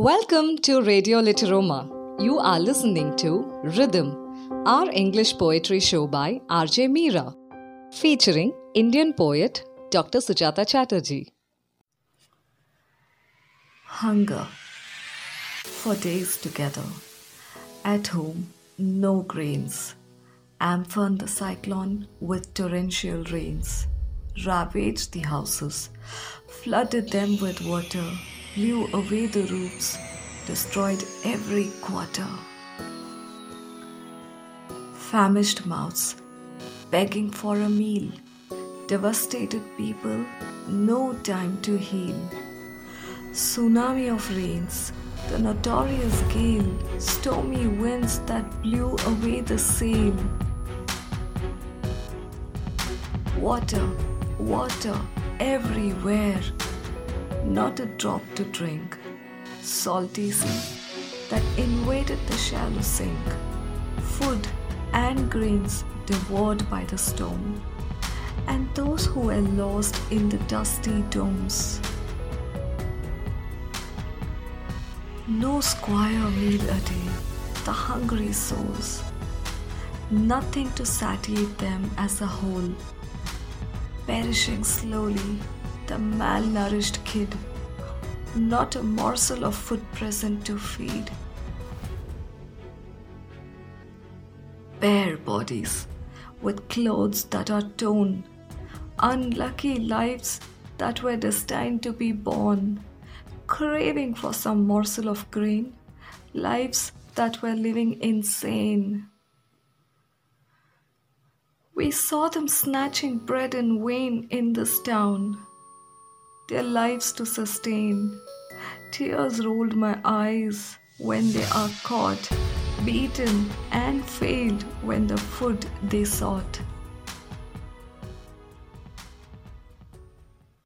Welcome to Radio Literoma. You are listening to Rhythm, our English poetry show by RJ Meera, featuring Indian poet Dr. Sujata Chatterjee. Hunger for days together. At home, no grains. Amphan the cyclone with torrential rains ravaged the houses, flooded them with water, blew away the roofs, destroyed every quarter. Famished mouths, begging for a meal, devastated people, no time to heal. Tsunami of rains, the notorious gale, stormy winds that blew away the sail. Water, water everywhere, not a drop to drink. Salty sea that invaded the shallow sink. Food and grains devoured by the storm. And those who were lost in the dusty domes. No squire meal a day, the hungry souls. Nothing to satiate them as a whole. Perishing slowly, the malnourished kid. Not a morsel of food present to feed. Bare bodies with clothes that are torn. Unlucky lives that were destined to be born craving for some morsel of grain, lives that were living insane. We saw them snatching bread in vain in this town, their lives to sustain. Tears rolled my eyes when they are caught, beaten, and failed when the food they sought.